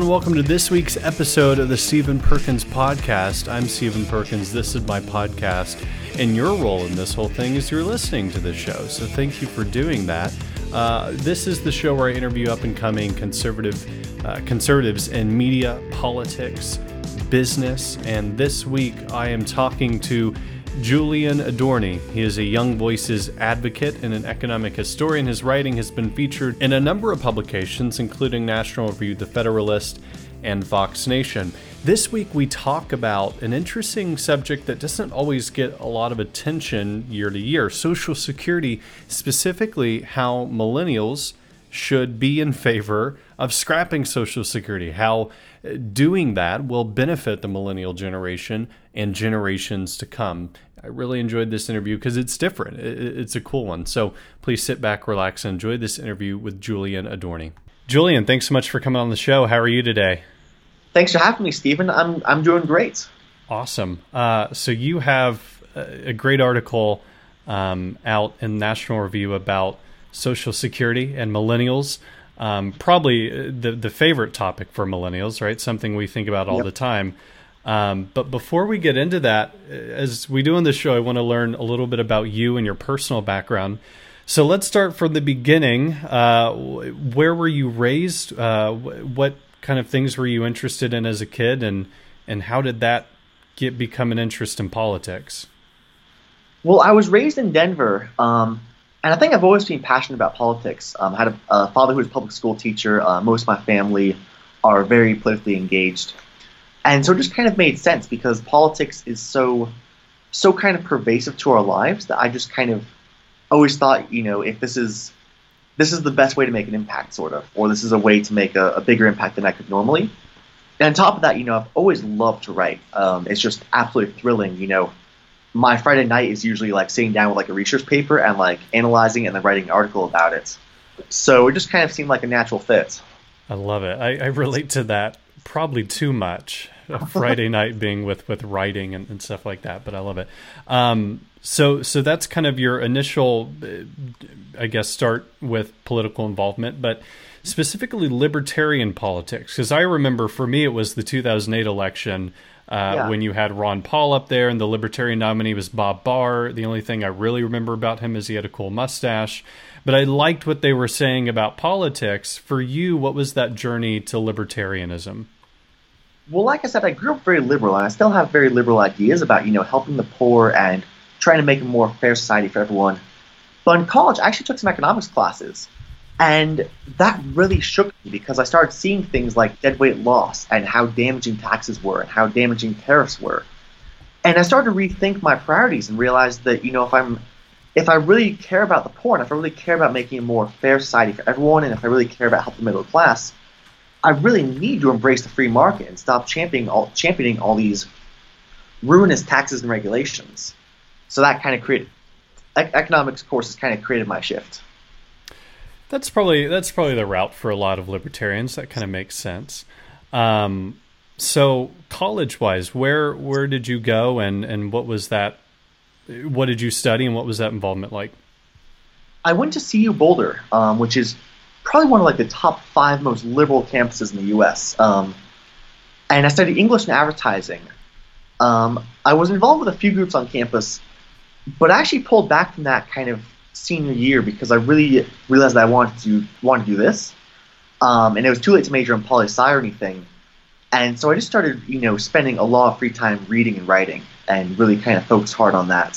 and welcome to this week's episode of the Stephen Perkins Podcast. I'm Stephen Perkins. This is my podcast, and your role in this whole thing is you're listening to this show. So thank you for doing that. Uh, this is the show where I interview up and coming conservative uh, conservatives in media, politics, business, and this week I am talking to Julian Adorney. He is a Young Voices advocate and an economic historian. His writing has been featured in a number of publications, including National Review, The Federalist, and Fox Nation. This week, we talk about an interesting subject that doesn't always get a lot of attention year to year Social Security, specifically how millennials should be in favor of scrapping Social Security, how doing that will benefit the millennial generation and generations to come. I really enjoyed this interview because it's different. It's a cool one. So please sit back, relax, and enjoy this interview with Julian Adorney. Julian, thanks so much for coming on the show. How are you today? Thanks for having me, Stephen. I'm I'm doing great. Awesome. Uh, so you have a great article um, out in National Review about Social Security and millennials. Um, probably uh, the the favorite topic for millennials, right? Something we think about all yep. the time. Um, but before we get into that, uh, as we do on this show, I want to learn a little bit about you and your personal background. So let's start from the beginning. Uh, where were you raised? Uh, what kind of things were you interested in as a kid, and and how did that get become an interest in politics? Well, I was raised in Denver, um, and I think I've always been passionate about politics. Um, I had a, a, father who was a public school teacher. Uh, most of my family are very politically engaged and so it just kind of made sense because politics is so so kind of pervasive to our lives that I just kind of always thought, you know, if this is this is the best way to make an impact, sort of, or this is a way to make a, a bigger impact than I could normally. And on top of that, you know, I've always loved to write. Um, it's just absolutely thrilling. You know, my Friday night is usually like sitting down with like a research paper and like analyzing and then writing an article about it. So it just kind of seemed like a natural fit. I love it. I, I relate to that probably too much. Friday night being with with writing and, and, stuff like that, but I love it. Um, so so that's kind of your initial, I guess, start with political involvement, but specifically libertarian politics. Because I remember for me, it was the 2008 election. Uh, yeah. When you had Ron Paul up there, and the Libertarian nominee was Bob Barr. The only thing I really remember about him is he had a cool mustache. But I liked what they were saying about politics. For you, what was that journey to libertarianism? well, like I said, I grew up very liberal, and I still have very liberal ideas about you know helping the poor and trying to make a more fair society for everyone. But in college, I actually took some economics classes, and that really shook me because I started seeing things like deadweight loss and how damaging taxes were and how damaging tariffs were. And I started to rethink my priorities and realized that you know if I'm if I really care about the poor and if I really care about making a more fair society for everyone and if I really care about helping the middle class, I really need to embrace the free market and stop championing all, championing all these ruinous taxes and regulations. So that kind of created economics courses kind of created my shift. That's probably that's probably the route for a lot of libertarians. That kind of makes sense. Um, so college wise, where where did you go and and what was that? What did you study and what was that involvement like? I went to CU Boulder, um, which is probably one of like the top five most liberal campuses in the U.S. Um, and I studied English and advertising. Um, I was involved with a few groups on campus, but I actually pulled back from that kind of senior year because I really realized that I wanted to want to do this, um, and it was too late to major in poli sci or anything. And so I just started, you know, spending a lot of free time reading and writing, and really kind of focused hard on that.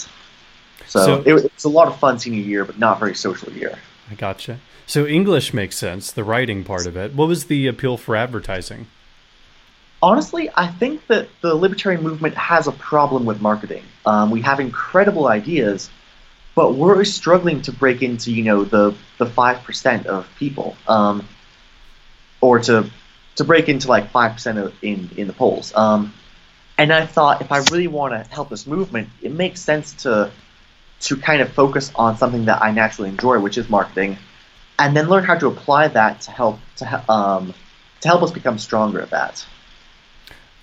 So, so it, it was a lot of fun senior year, but not very social year. I gotcha. So English makes sense, the writing part of it. What was the appeal for advertising? Honestly, I think that the libertarian movement has a problem with marketing. Um, we have incredible ideas, but we're struggling to break into you know the the five percent of people, um, or to to break into like five percent in in the polls. Um, and I thought if I really want to help this movement, it makes sense to to kind of focus on something that I naturally enjoy, which is marketing, and then learn how to apply that to help to um, to help us become stronger at that.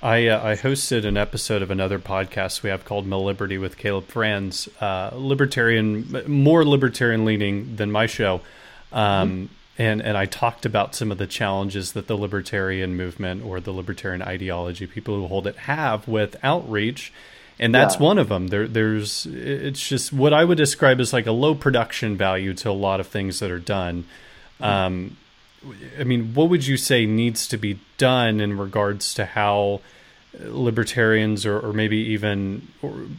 I uh, I hosted an episode of another podcast we have called Liberty with Caleb Franz, uh, libertarian, more libertarian leaning than my show, um, mm-hmm. and and I talked about some of the challenges that the libertarian movement or the libertarian ideology, people who hold it, have with outreach, and that's yeah. one of them. There, there's it's just what I would describe as like a low production value to a lot of things that are done. Mm-hmm. Um, I mean, what would you say needs to be done in regards to how libertarians or, or maybe even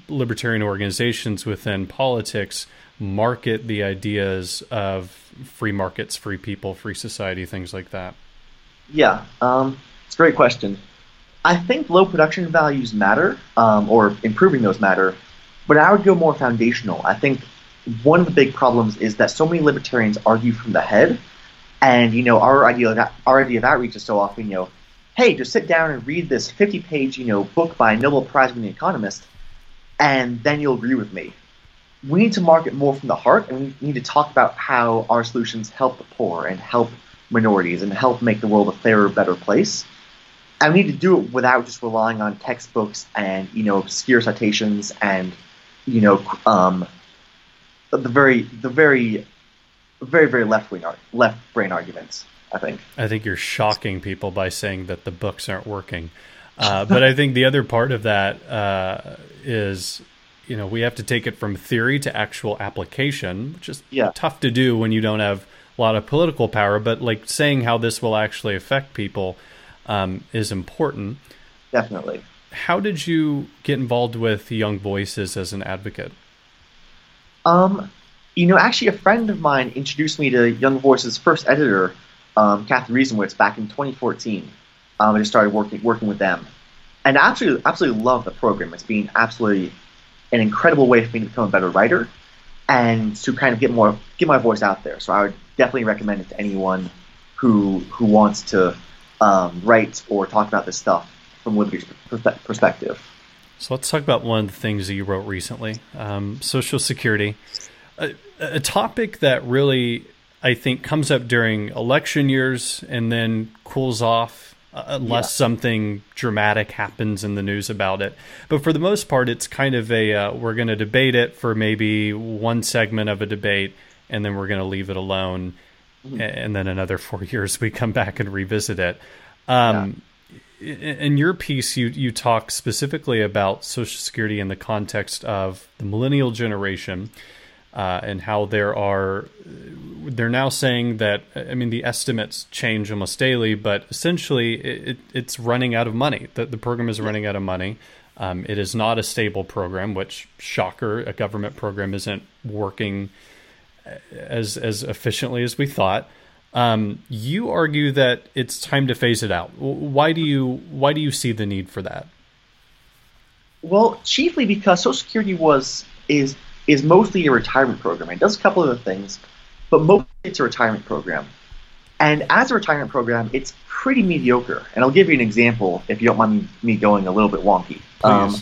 libertarian organizations within politics market the ideas of free markets, free people, free society, things like that? Yeah, um, it's a great question. I think low production values matter, um, or improving those matter, but I would go more foundational. I think one of the big problems is that so many libertarians argue from the head, and you know our idea of our idea of outreach is so often you know, hey, just sit down and read this 50-page you know book by a Nobel Prize-winning economist, and then you'll agree with me we need to market more from the heart, and we need to talk about how our solutions help the poor and help minorities and help make the world a fairer, better place. And we need to do it without just relying on textbooks and you know obscure citations and you know um, the very the very very very left wing left brain arguments. I think. I think you're shocking people by saying that the books aren't working. Uh, but I think the other part of that uh, is you know we have to take it from theory to actual application, which is yeah. tough to do when you don't have a lot of political power. But like saying how this will actually affect people um, is important. Definitely. How did you get involved with Young Voices as an advocate? Um, you know, actually, a friend of mine introduced me to Young Voices' first editor, um, Cathy Reisenwitz, back in 2014. Um, I just started working working with them, and I absolutely absolutely love the program. It's been absolutely an incredible way for me to become a better writer and to kind of get more get my voice out there. So I would definitely recommend it to anyone who who wants to um, write or talk about this stuff from Liberty's perspective. So let's talk about one of the things that you wrote recently, um, Social Security, a, a topic that really I think comes up during election years and then cools off uh, unless yeah. something dramatic happens in the news about it. But for the most part, it's kind of a uh, we're going to debate it for maybe one segment of a debate, and then we're going to leave it alone. Mm-hmm. And then another four years, we come back and revisit it. Um, yeah. In your piece, you you talk specifically about Social Security in the context of the millennial generation uh, and how there are they're now saying that I mean the estimates change almost daily, but essentially it, it's running out of money. The, the program is running out of money. Um, it is not a stable program, which shocker, a government program isn't working as as efficiently as we thought. Um, you argue that it's time to phase it out. Why do you why do you see the need for that? Well, chiefly because Social Security was is is mostly a retirement program. It does a couple other things, but mostly it's a retirement program. And as a retirement program, it's pretty mediocre. And I'll give you an example if you don't mind me going a little bit wonky. Um,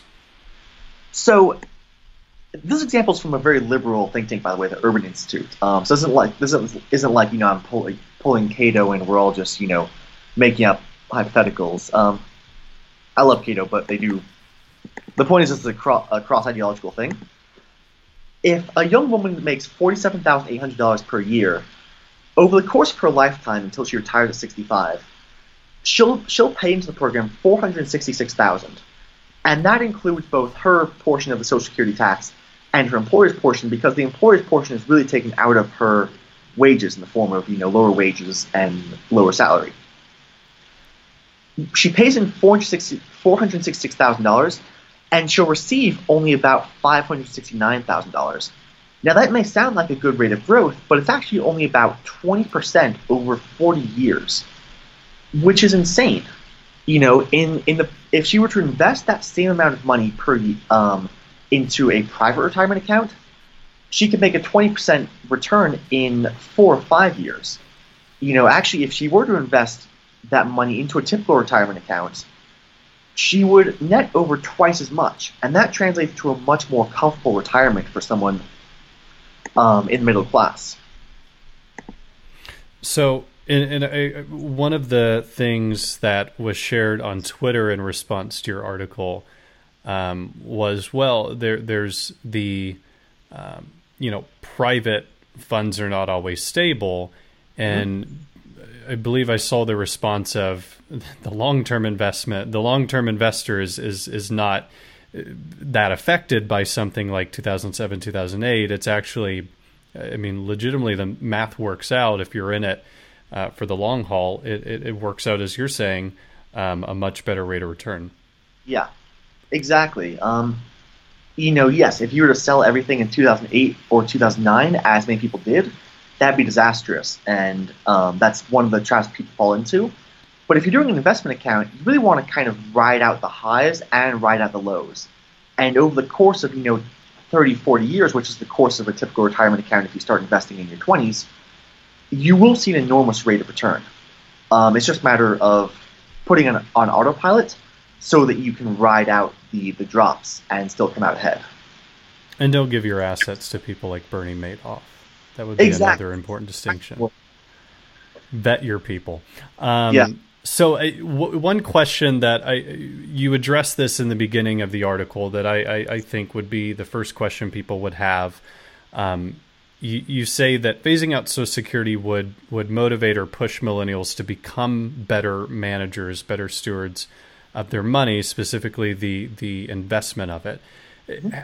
so this example is from a very liberal think tank, by the way, the Urban Institute. Um, so isn't like this isn't, isn't like you know I'm pulling pulling Cato and we're all just you know making up hypotheticals. Um, I love Cato, but they do. The point is, this is a, cro- a cross ideological thing if a young woman makes $47,800 per year, over the course of her lifetime until she retires at 65, she'll she'll pay into the program 466,000. And that includes both her portion of the Social Security tax and her employer's portion because the employer's portion is really taken out of her wages in the form of, you know, lower wages and lower salary. She pays in $466,000 and she'll receive only about $569,000. Now, that may sound like a good rate of growth, but it's actually only about 20% over 40 years, which is insane. You know, in, in the if she were to invest that same amount of money per um, into a private retirement account, she could make a 20% return in four or five years. You know, actually, if she were to invest that money into a typical retirement account, she would net over twice as much, and that translates to a much more comfortable retirement for someone um, in middle class. So, in, in a, one of the things that was shared on Twitter in response to your article um, was, well, there, there's the, um, you know, private funds are not always stable, and I believe I saw the response of the long term investment. The long term investor is, is is not uh, that affected by something like 2007 2008. It's actually, I mean, legitimately the math works out if you're in it uh, for the long haul. It, it, it, works out as you're saying um, a much better rate of return. Yeah, exactly. Um, you know, yes, if you were to sell everything in 2008 or 2009, as many people did, that'd be disastrous. And um, that's one of the traps people fall into. But if you're doing an investment account, you really want to kind of ride out the highs and ride out the lows. And over the course of, you know, 30, 40 years, which is the course of a typical retirement account if you start investing in your 20s, you will see an enormous rate of return. Um, it's just a matter of putting it on autopilot so that you can ride out the, the drops and still come out ahead. And don't give your assets to people like Bernie Madoff. That would be exactly. another important distinction. Vet your people. Um, yeah. So, uh, w- one question that I you addressed this in the beginning of the article that I, I, I think would be the first question people would have. Um, you, you say that phasing out Social Security would would motivate or push millennials to become better managers, better stewards of their money, specifically the the investment of it.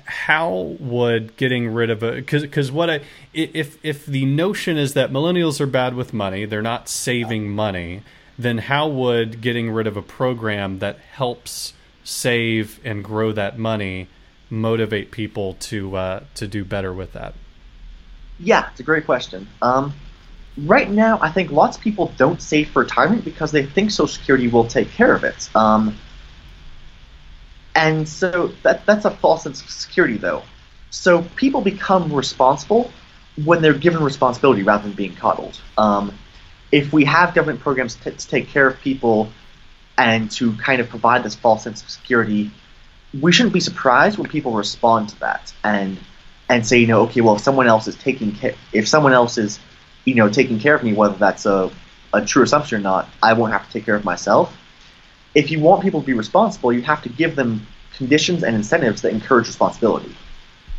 How would getting rid of a because because what I if if the notion is that millennials are bad with money, they're not saving money, then how would getting rid of a program that helps save and grow that money motivate people to uh, to do better with that? Yeah, it's a great question. Um, right now, I think lots of people don't save for retirement because they think Social Security will take care of it. Um, and so that, that's a false sense of security, though. So people become responsible when they're given responsibility rather than being coddled. Um, if we have government programs to, to take care of people and to kind of provide this false sense of security, we shouldn't be surprised when people respond to that and and say, you know, okay, well, if someone else is taking care, if someone else is you know, taking care of me, whether that's a, a true assumption or not, I won't have to take care of myself. If you want people to be responsible, you have to give them conditions and incentives that encourage responsibility.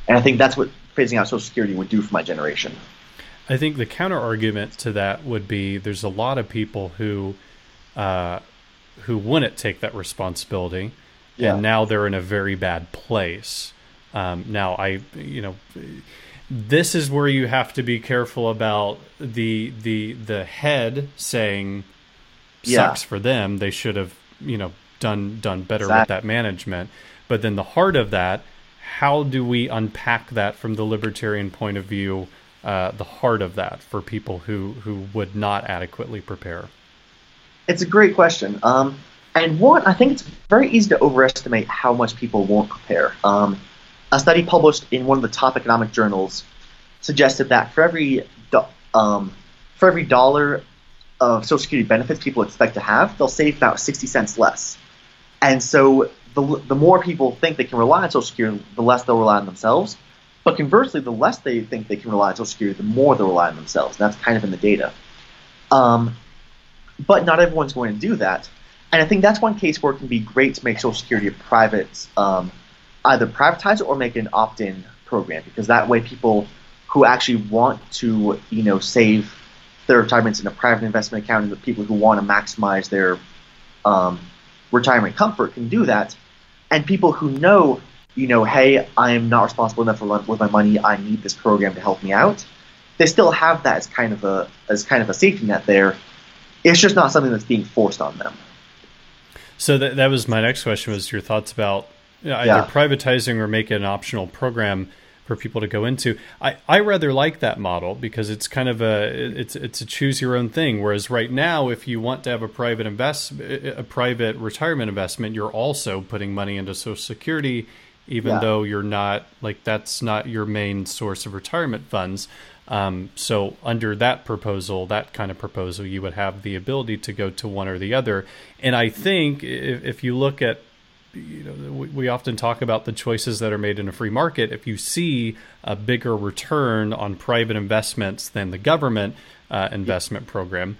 And I think that's what phasing out Social Security would do for my generation. I think the counter argument to that would be there's a lot of people who uh, who wouldn't take that responsibility, yeah. and now they're in a very bad place. Um, now I, you know, this is where you have to be careful about the the the head saying sucks yeah. for them. They should have you know done done better exactly. with that management. But then the heart of that, how do we unpack that from the libertarian point of view? Uh, the heart of that for people who who would not adequately prepare. It's a great question. Um, and one, I think it's very easy to overestimate how much people won't prepare. Um, a study published in one of the top economic journals suggested that for every do- um, for every dollar of Social Security benefits people expect to have, they'll save about 60 cents less. And so the, the more people think they can rely on Social Security, the less they'll rely on themselves. But conversely, the less they think they can rely on Social Security, the more they'll rely on themselves. And that's kind of in the data. Um, but not everyone's going to do that. And I think that's one case where it can be great to make Social Security a private um, either privatize it or make it an opt-in program because that way people who actually want to you know save their retirements in a private investment account and the people who want to maximize their um, retirement comfort can do that. And people who know you know hey i am not responsible enough for, with my money i need this program to help me out they still have that as kind of a as kind of a safety net there. It's just not something that's being forced on them. So that, that was my next question was your thoughts about either yeah. privatizing or make it an optional program for people to go into. I, I rather like that model because it's kind of a it's it's a choose your own thing. Whereas right now, if you want to have a private invest a private retirement investment, you're also putting money into Social Security, even yeah. though you're not like that's not your main source of retirement funds. Um, so under that proposal, that kind of proposal, you would have the ability to go to one or the other. And I think if, if you look at you know we, we often talk about the choices that are made in a free market. If you see a bigger return on private investments than the government uh, investment program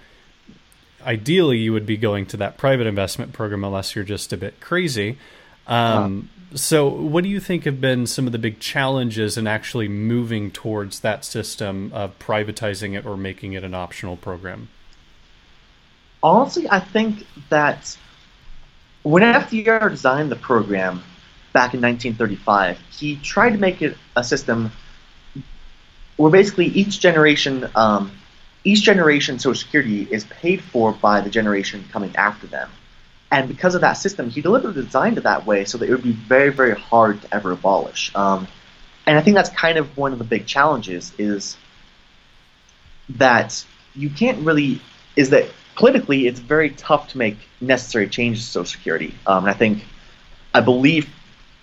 ideally you would be going to that private investment program unless you're just a bit crazy. Um, so, what do you think have been some of the big challenges in actually moving towards that system of privatizing it or making it an optional program? Honestly, I think that when FDR designed the program back in 1935, he tried to make it a system where basically each generation, um, each generation Social Security is paid for by the generation coming after them. And because of that system, he deliberately designed it that way so that it would be very, very hard to ever abolish. Um, and I think that's kind of one of the big challenges is that you can't really is that politically it's very tough to make necessary changes to Social Security. Um, and I think I believe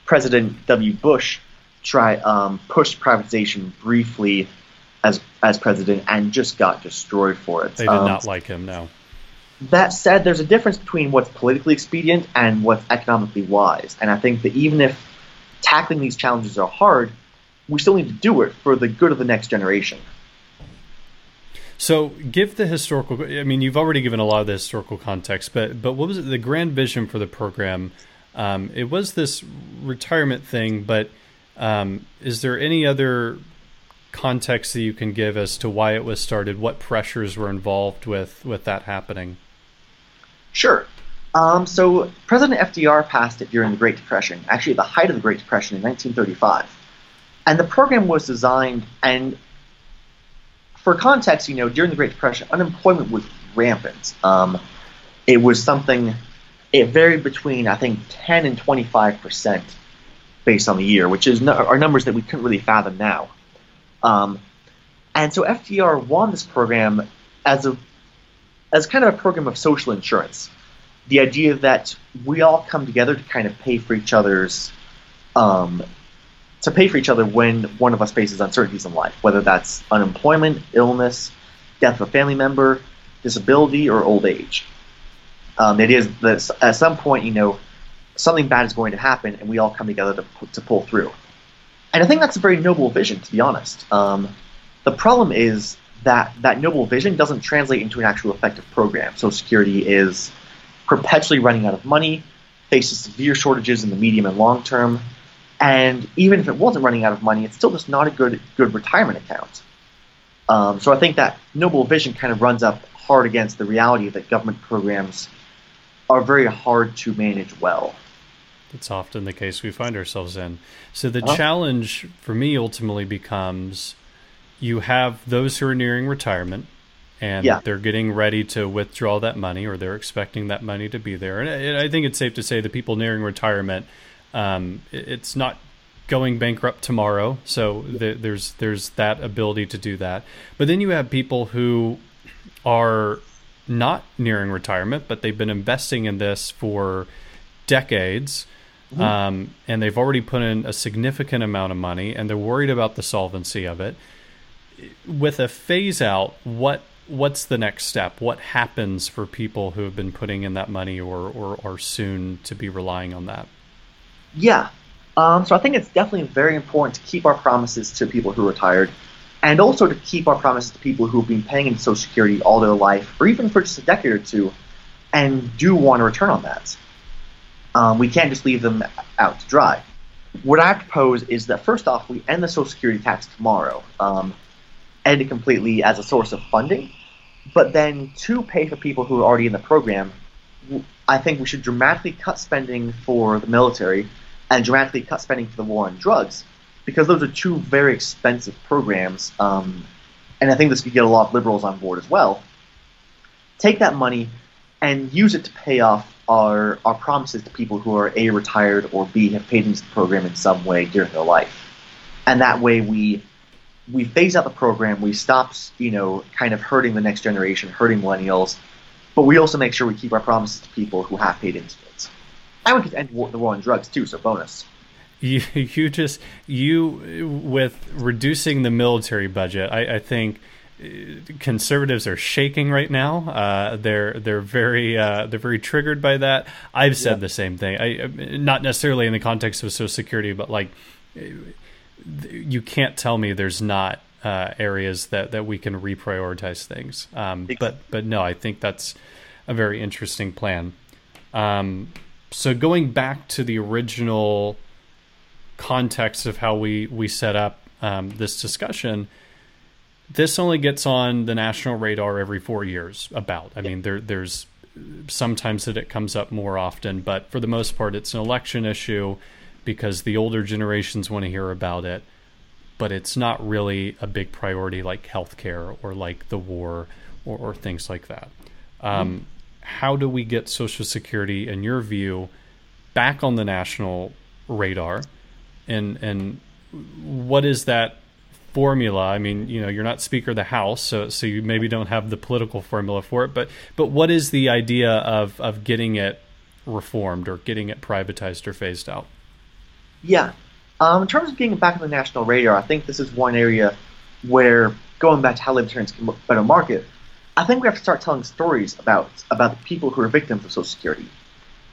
President W. Bush try um, pushed privatization briefly as as president and just got destroyed for it. They did um, not like him. No. That said, there's a difference between what's politically expedient and what's economically wise. And I think that even if tackling these challenges are hard, we still need to do it for the good of the next generation. So, give the historical. I mean, you've already given a lot of the historical context, but but what was it, the grand vision for the program? Um, it was this retirement thing, but um, is there any other context that you can give as to why it was started? What pressures were involved with with that happening? Sure. Um, so President FDR passed it during the Great Depression, actually the height of the Great Depression in 1935. And the program was designed, and for context, you know, during the Great Depression, unemployment was rampant. Um, it was something, it varied between, I think, 10 and 25 percent based on the year, which is no, are numbers that we couldn't really fathom now. Um, and so FDR won this program as a as kind of a program of social insurance. The idea that we all come together to kind of pay for each other's um, to pay for each other when one of us faces uncertainties in life, whether that's unemployment, illness, death of a family member, disability, or old age. Um, it is that at some point, you know, something bad is going to happen, and we all come together to, to pull through. And I think that's a very noble vision, to be honest. Um, the problem is that that noble vision doesn't translate into an actual effective program. Social Security is perpetually running out of money, faces severe shortages in the medium and long term, and even if it wasn't running out of money, it's still just not a good good retirement account. Um, so I think that noble vision kind of runs up hard against the reality that government programs are very hard to manage well. It's often the case we find ourselves in. So the uh-huh. challenge for me ultimately becomes you have those who are nearing retirement and yeah. they're getting ready to withdraw that money or they're expecting that money to be there. And I think it's safe to say the people nearing retirement, um, it's not going bankrupt tomorrow. So there's there's that ability to do that. But then you have people who are not nearing retirement, but they've been investing in this for decades Mm-hmm. Um, and they've already put in a significant amount of money, and they're worried about the solvency of it. With a phase out, what what's the next step? What happens for people who have been putting in that money or or are soon to be relying on that? Yeah, um, so I think it's definitely very important to keep our promises to people who are retired, and also to keep our promises to people who have been paying into Social Security all their life, or even for just a decade or two, and do want to return on that. Um, we can't just leave them out to dry. What I propose is that first off, we end the Social Security tax tomorrow, um, end it completely as a source of funding. But then to pay for people who are already in the program, I think we should dramatically cut spending for the military and dramatically cut spending for the war on drugs, because those are two very expensive programs. Um, and I think this could get a lot of liberals on board as well. Take that money and use it to pay off our our promises to people who are a retired or b have paid into the program in some way during their life, and that way we we phase out the program. We stop, you know, kind of hurting the next generation, hurting millennials, but we also make sure we keep our promises to people who have paid into it. And we could end the war on drugs too, so bonus. You, you just you with reducing the military budget. I, I think conservatives are shaking right now. Uh, they're they're very uh, they're very triggered by that. I've said yeah. the same thing. I not necessarily in the context of Social Security, but like you can't tell me there's not uh, areas that that we can reprioritize things. Um, but but no, I think that's a very interesting plan. Um, so going back to the original context of how we we set up um, this discussion, this only gets on the national radar every four years. About, I mean, there there's sometimes that it comes up more often, but for the most part, it's an election issue because the older generations want to hear about it, but it's not really a big priority like healthcare or like the war or, or things like that. Um, mm How do we get Social Security, in your view, back on the national radar? And and what is that formula. I mean, you know, you're not Speaker of the House, so so you maybe don't have the political formula for it. But but what is the idea of of getting it reformed or getting it privatized or phased out? Yeah, um, in terms of getting it back on the national radar, I think this is one area where going back to how libertarians can better market. I think we have to start telling stories about about the people who are victims of Social Security.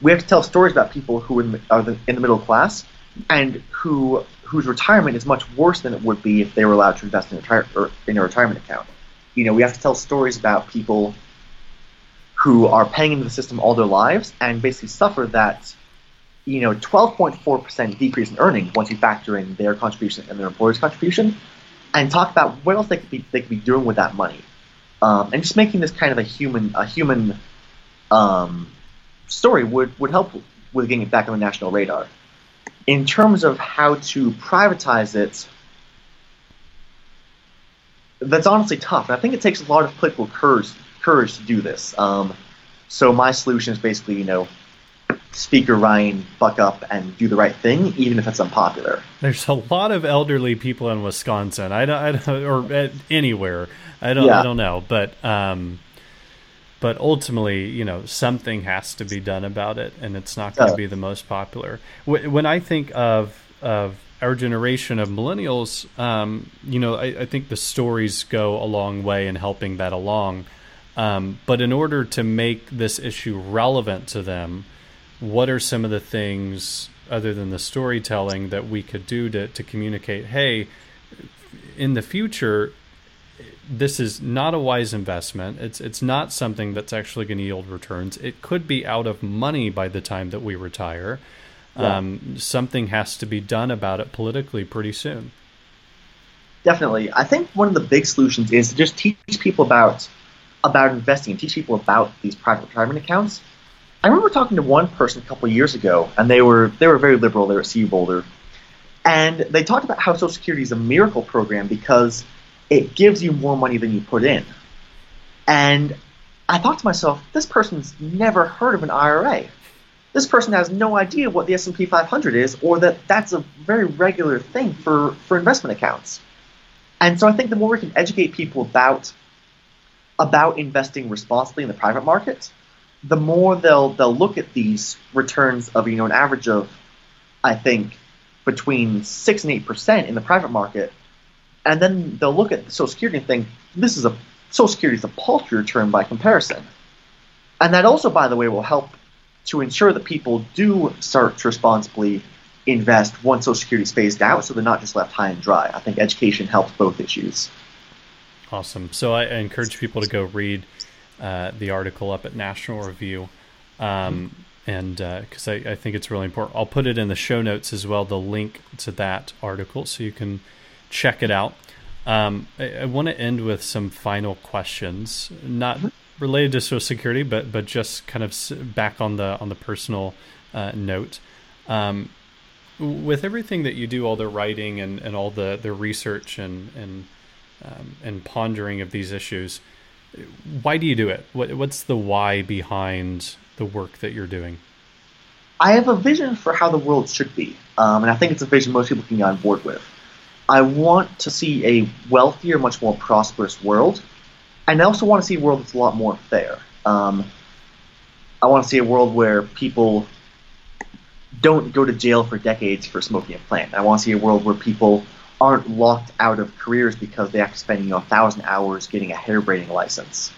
We have to tell stories about people who are in, are the, in the middle class and who whose retirement is much worse than it would be if they were allowed to invest in, retire- in a retirement account. You know, we have to tell stories about people who are paying into the system all their lives and basically suffer that, you know, 12.4% decrease in earnings once you factor in their contribution and their employer's contribution, and talk about what else they could be they could be doing with that money, um, and just making this kind of a human a human um, story would would help with getting it back on the national radar in terms of how to privatize it, that's honestly tough. And I think it takes a lot of political courage, courage to do this. Um, so my solution is basically, you know, Speaker Ryan buck up and do the right thing, even if it's unpopular. There's a lot of elderly people in Wisconsin. I don't, I don't or anywhere. I don't, yeah. I don't know, but um, but ultimately, you know, something has to be done about it, and it's not going to be the most popular. When I think of of our generation of millennials, um, you know, I, I, think the stories go a long way in helping that along. Um, but in order to make this issue relevant to them, what are some of the things other than the storytelling that we could do to, to communicate? Hey, in the future, this is not a wise investment. It's it's not something that's actually going to yield returns. It could be out of money by the time that we retire. Yeah. Um, something has to be done about it politically pretty soon. Definitely, I think one of the big solutions is to just teach people about about investing and teach people about these private retirement accounts. I remember talking to one person a couple years ago, and they were they were very liberal. They were at CU Boulder, and they talked about how Social Security is a miracle program because it gives you more money than you put in. And I thought to myself, this person's never heard of an IRA. This person has no idea what the S&P 500 is or that that's a very regular thing for, for investment accounts. And so I think the more we can educate people about about investing responsibly in the private market, the more they'll they'll look at these returns of you know an average of I think between six and eight percent in the private market and then they'll look at Social Security and think this is a Social Security is a paltry return by comparison, and that also, by the way, will help to ensure that people do start to responsibly invest once Social Security is phased out, so they're not just left high and dry. I think education helps both issues. Awesome. So I encourage people to go read uh, the article up at National Review. Um, and because uh, I, I, think it's really important, I'll put it in the show notes as well, the link to that article, so you can check it out. Um, I, I want to end with some final questions, not related to Social Security, but but just kind of back on the on the personal uh, note. Um, with everything that you do, all the writing and, and all the, the research and and um, and pondering of these issues, why do you do it? What, what's the why behind the work that you're doing? I have a vision for how the world should be, um, and I think it's a vision most people can get on board with. I want to see a wealthier, much more prosperous world, and I also want to see a world that's a lot more fair. Um, I want to see a world where people don't go to jail for decades for smoking a plant. I want to see a world where people aren't locked out of careers because they have to spend you know a thousand hours getting a hair braiding license.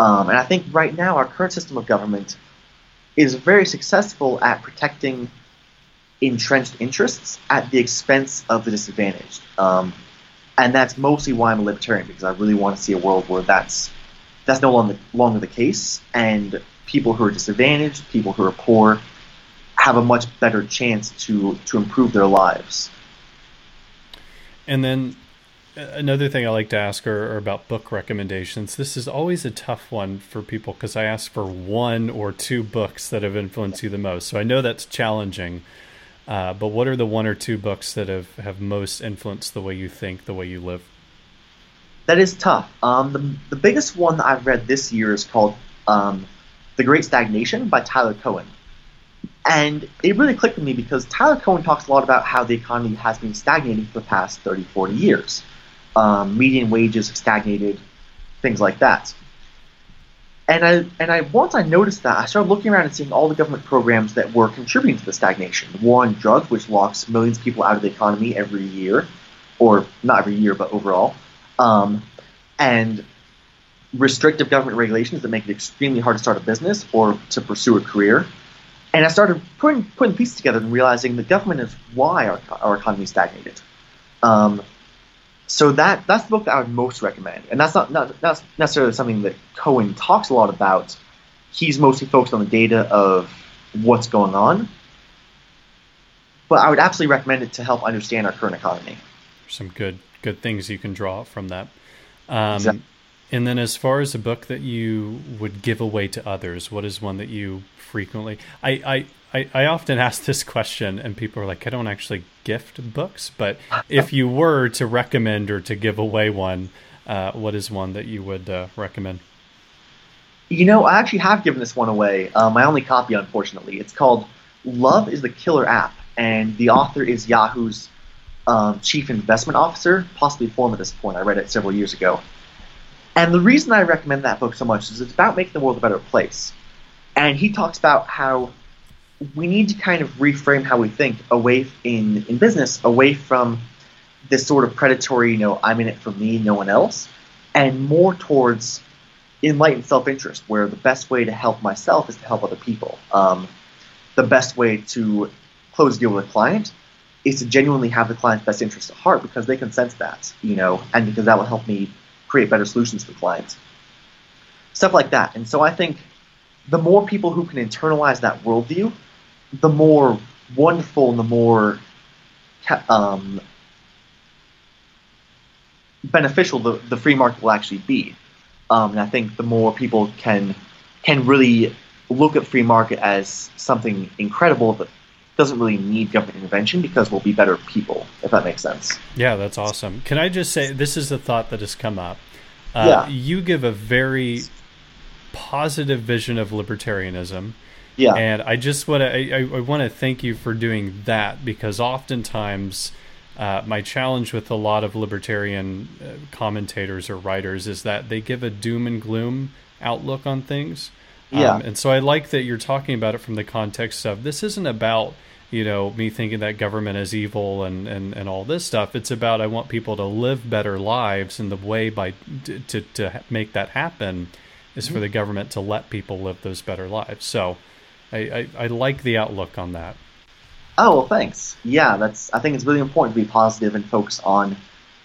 Um, and I think right now our current system of government is very successful at protecting entrenched interests at the expense of the disadvantaged. Um, and that's mostly why I'm a libertarian because I really want to see a world where that's that's no longer longer the case, and people who are disadvantaged, people who are poor, have a much better chance to to improve their lives. And then another thing I like to ask are, are, about book recommendations. This is always a tough one for people because I ask for one or two books that have influenced you the most. So I know that's challenging. Uh, but what are the one or two books that have, have most influenced the way you think, the way you live? That is tough. Um, the, the biggest one that I've read this year is called um, The Great Stagnation by Tyler Cowen. And it really clicked with me because Tyler Cowen talks a lot about how the economy has been stagnating for the past 30, 40 years um, median wages have stagnated, things like that. And I and I once I noticed that I started looking around and seeing all the government programs that were contributing to the stagnation. The war on drugs, which locks millions of people out of the economy every year, or not every year, but overall, um, and restrictive government regulations that make it extremely hard to start a business or to pursue a career. And I started putting putting pieces together and realizing the government is why our, our economy stagnated. Um, so that that's the book that I would most recommend, and that's not, not not necessarily something that Cowen talks a lot about. He's mostly focused on the data of what's going on, but I would absolutely recommend it to help understand our current economy. Some good good things you can draw from that. Um, exactly. And then, as far as a book that you would give away to others, what is one that you frequently? I, I I, I often ask this question, and people are like, I don't actually gift books, but if you were to recommend or to give away one, uh, what is one that you would uh, recommend? You know, I actually have given this one away. Uh, my only copy, unfortunately. It's called Love is the Killer App, and the author is Yahoo's um, chief investment officer, possibly former at this point. I read it several years ago. And the reason I recommend that book so much is it's about making the world a better place. And he talks about how we need to kind of reframe how we think away in in business away from this sort of predatory, you know, I'm in it for me, no one else, and more towards enlightened self-interest, where the best way to help myself is to help other people. Um, the best way to close a deal with a client is to genuinely have the client's best interest at heart because they can sense that, you know, and because that will help me create better solutions for clients. Stuff like that. And so I think the more people who can internalize that worldview, the more wonderful and the more um, beneficial the, the free market will actually be. Um, and I think the more people can can really look at free market as something incredible that doesn't really need government intervention because we'll be better people, if that makes sense. Yeah, that's awesome. Can I just say this is a thought that has come up. Uh, yeah. You give a very positive vision of libertarianism yeah. And I just want to I, I want to thank you for doing that because oftentimes uh, my challenge with a lot of libertarian uh, commentators or writers is that they give a doom and gloom outlook on things. Yeah. Um, and so I like that you're talking about it from the context of this isn't about you know me thinking that government is evil and, and, and all this stuff. It's about I want people to live better lives, and the way by to to make that happen is mm-hmm. for the government to let people live those better lives. So I, I, I like the outlook on that. Oh well, thanks. Yeah, that's. I think it's really important to be positive and focus on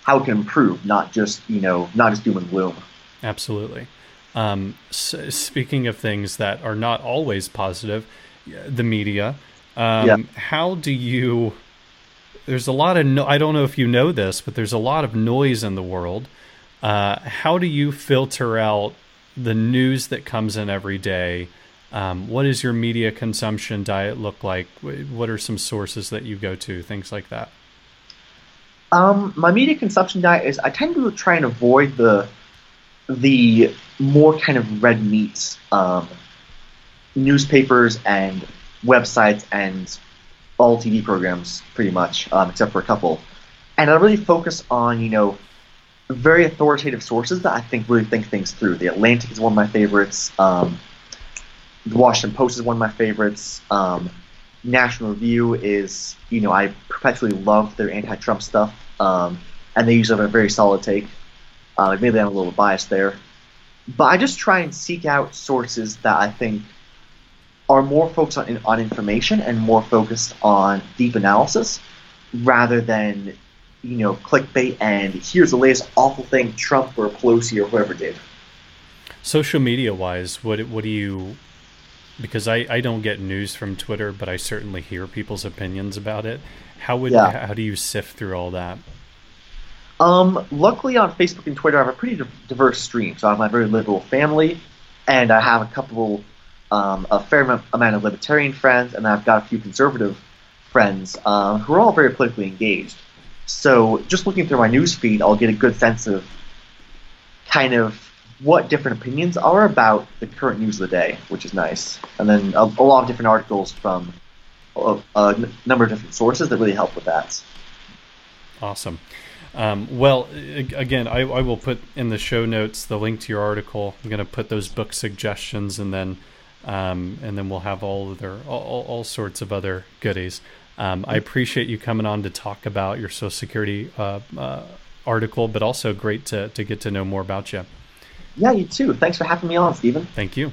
how it can improve, not just you know, not just doom and gloom. Absolutely. Um, so speaking of things that are not always positive, the media. Um, yeah. How do you? There's a lot of. No, I don't know if you know this, but there's a lot of noise in the world. Uh, how do you filter out the news that comes in every day? Um, what does your media consumption diet look like? What are some sources that you go to? Things like that. Um, my media consumption diet is I tend to try and avoid the the more kind of red meat um, newspapers and websites and all TV programs, pretty much, um, except for a couple. And I really focus on you know very authoritative sources that I think really think things through. The Atlantic is one of my favorites. Um, the Washington Post is one of my favorites. Um, National Review is, you know, I perpetually love their anti-Trump stuff, um, and they usually have a very solid take. Uh, maybe I'm a little biased there, but I just try and seek out sources that I think are more focused on on information and more focused on deep analysis, rather than, you know, clickbait and here's the latest awful thing Trump or Pelosi or whoever did. Social media wise, what what do you because I, I don't get news from Twitter, but I certainly hear people's opinions about it. How would Yeah. how do you sift through all that? Um, luckily on Facebook and Twitter, I have a pretty diverse stream. So I have my very liberal family, and I have a couple, um, a fair am- amount of libertarian friends, and I've got a few conservative friends um, who are all very politically engaged. So just looking through my news feed, I'll get a good sense of kind of what different opinions are about the current news of the day, which is nice. And then a, a lot of different articles from a, number of different sources that really help with that. Awesome. Um, well, again, I, I will put in the show notes the link to your article. I'm going to put those book suggestions, and then um, and then we'll have all other all, all, all sorts of other goodies. Um, I appreciate you coming on to talk about your Social Security uh, uh, article, but also great to to get to know more about you. Yeah, you too. Thanks for having me on, Stephen. Thank you.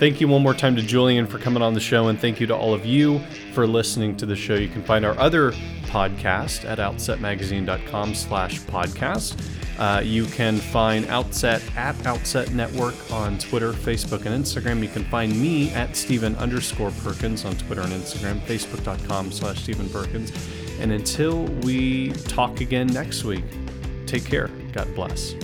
Thank you one more time to Julian for coming on the show, and thank you to all of you for listening to the show. You can find our other podcast at outsetmagazine.com slash podcast. Uh, you can find Outset at Outset Network on Twitter, Facebook, and Instagram. You can find me at Stephen underscore Perkins on Twitter and Instagram, facebook.com slash Stephen Perkins. And until we talk again next week, take care. God bless.